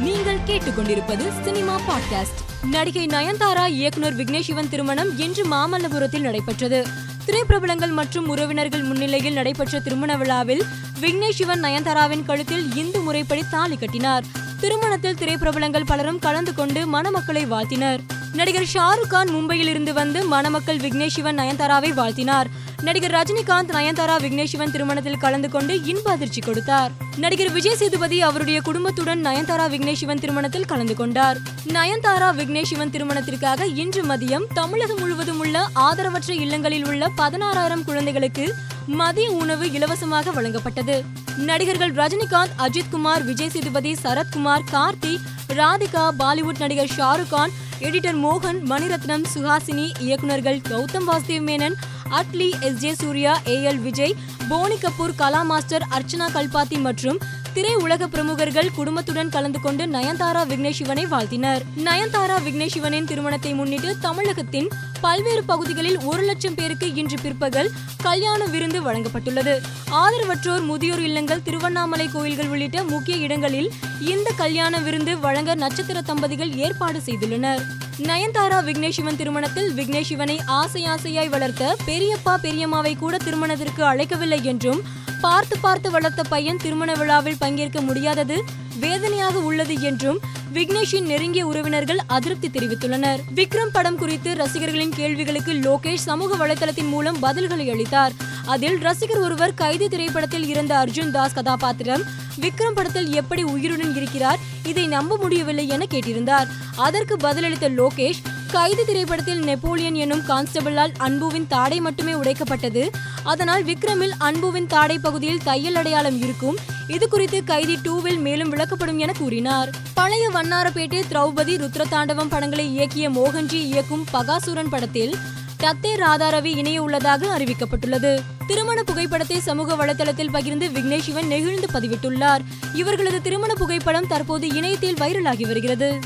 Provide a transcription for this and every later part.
நீங்கள் கேட்டுக்கொண்டிருப்பது cinema podcast. நடிகை நயன்தாரா இயக்குனர் விக்னேஷ் சிவன் திருமணம் இன்று மாமல்லபுரத்தில் நடைபெற்றது. திரைப்பிரபலங்கள் மற்றும் உறவினர்கள் முன்னிலையில் நடைபெற்ற திருமண விழாவில் விக்னேஷ் சிவன் நயன்தாராவின் கழுத்தில் இந்து முறைப்படி தாலி கட்டினார். திருமணத்தில் திரைப்பிரபலங்கள் பலரும் கலந்து கொண்டு மணமக்களை வாழ்த்தினர். நடிகர் ஷாருக் கான் மும்பையில் இருந்து வந்து மணமக்கள் விக்னேஷ் சிவன் நயன்தாராவை வாழ்த்தினார். நடிகர் ரஜினிகாந்த் நயன்தாரா விக்னேஷ் சிவன் திருமணத்தில் கலந்து கொண்டு இன்ப அதிர்ச்சி கொடுத்தார். நடிகர் விஜய் சேதுபதி அவருடைய குடும்பத்துடன் நயன்தாரா விக்னேஷ் சிவன் திருமணத்தில் கலந்து கொண்டார். நயன்தாரா விக்னேஷ் சிவன் திருமணத்திற்காக இன்று மதியம் தமிழகம் முழுவதும் உள்ள ஆதரவற்ற இல்லங்களில் உள்ள பதினாறாயிரம் குழந்தைகளுக்கு மதிய உணவு இலவசமாக வழங்கப்பட்டது. நடிகர்கள் ரஜினிகாந்த் அஜித் குமார் விஜய் சேதுபதி சரத்குமார் கார்த்தி ராதிகா பாலிவுட் நடிகர் ஷாருக் கான் எடிட்டர் மோகன் மணிரத்னம் சுஹாசினி இயக்குநர்கள் Gautham Vasudev Menon Atlee S J Suryah A L Vijay Boney Kapoor Kala master Archana Kalpathi மற்றும் திரை உலக பிரமுகர்கள் குடும்பத்துடன் கலந்து கொண்டு நயன்தாரா விக்னேஷ் சிவனை வாழ்த்தினர். நயன்தாரா விக்னேஷ் சிவனின் திருமணத்தை முன்னிட்டு தமிழகத்தின் பல்வேறு பகுதிகளில் ஒரு லட்சம் பேருக்கு இன்று பிற்பகல் கல்யாண விருந்து வழங்கப்பட்டுள்ளது. ஆதரவற்றோர் முதியோர் இல்லங்கள் திருவண்ணாமலை கோயில்கள் உள்ளிட்ட முக்கிய இடங்களில் இந்த கல்யாண விருந்து வழங்க நட்சத்திர தம்பதிகள் ஏற்பாடு செய்துள்ளனர். நயன்தாரா விக்னேஷ் சிவன் திருமணத்தில் விக்னேஷ் சிவனை ஆசை ஆசையாய் வளர்த்த பெரியப்பா பெரியம்மாவை கூட திருமணத்திற்கு அழைக்கவில்லை என்றும் பார்த்து பார்த்து வளர்த்த பையன் திருமண விழாவில் பங்கேற்க முடியாதது வேதனையாக உள்ளது என்றும் விக்னேஷின் நெருங்கிய உறவினர்கள் அதிருப்தி தெரிவித்துள்ளனர். விக்ரம் படம் குறித்து ரசிகர்களின் கேள்விகளுக்கு லோகேஷ் சமூக வலைதளத்தின் மூலம் பதில்களை அளித்தார். அதில் ரசிகர் ஒருவர் கைது திரைப்படத்தில் இருந்த அர்ஜுன் தாஸ் கதாபாத்திரம் விக்ரம் படத்தில் எப்படி உயிருடன் இருக்கிறார் இதை நம்ப முடியவில்லை என கேட்டிருந்தார். அதற்கு பதிலளித்த லோகேஷ் கைது திரைப்படத்தில் நெப்போலியன் எனும் கான்ஸ்டபிளால் அன்புவின் தாடை மட்டுமே உடைக்கப்பட்டது. அதனால் விக்ரமில் அன்புவின் தாடை பகுதியில் தையல் அடையாளம் இருக்கும். இது குறித்து கைதி டூவில் மேலும் விளக்கப்படும் என கூறினார். பழைய வண்ணாரப்பேட்டை திரௌபதி ருத்ரதாண்டவம் படங்களை இயக்கிய மோகன்ஜி இயக்கும் பகாசுரன் படத்தில் டத்தே ராதாரவி இணைய உள்ளதாக அறிவிக்கப்பட்டுள்ளது. திருமண புகைப்படத்தை சமூக வலைதளத்தில் பகிர்ந்து விக்னேஷ் சிவன் நெகிழ்ந்து பதிவிட்டுள்ளார். இவர்களது திருமண புகைப்படம் தற்போது இணையத்தில் வைரலாகி வருகிறது.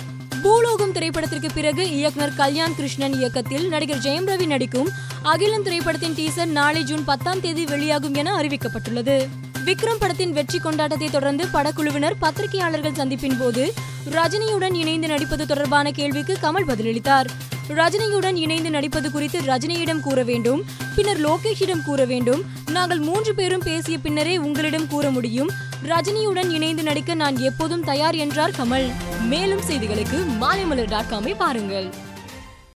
பூலோகம் திரைப்படத்திற்கு பிறகு இயக்குனர் கல்யாண் கிருஷ்ணன் இயக்கத்தில் நடிகர் ஜெயம் ரவி நடிக்கும் அகிலம் திரைப்படத்தின் டீசர் நாளை ஜூன் பத்தாம் தேதி வெளியாகும் என அறிவிக்கப்பட்டுள்ளது. விக்ரம் படத்தின் வெற்றி கொண்டாட்டத்தை தொடர்ந்து படக்குழுவினர் பத்திரிகையாளர்கள் சந்திப்பின் போது ரஜினியுடன் இணைந்து நடிப்பது தொடர்பான கேள்விக்கு கமல் பதிலளித்தார். ரஜினியுடன் இணைந்து நடிப்பது குறித்து ரஜினியிடம் கூற வேண்டும் பின்னர் லோகேஷிடம் கூற வேண்டும் நாங்கள் மூன்று பேரும் பேசிய பின்னரே உங்களிடம் கூற முடியும். ரஜினியுடன் இணைந்து நடிக்க நான் எப்போதும் தயார் என்றார் கமல். மேலும் செய்திகளுக்கு மாலைமலர் டாட் காமை பாருங்கள்.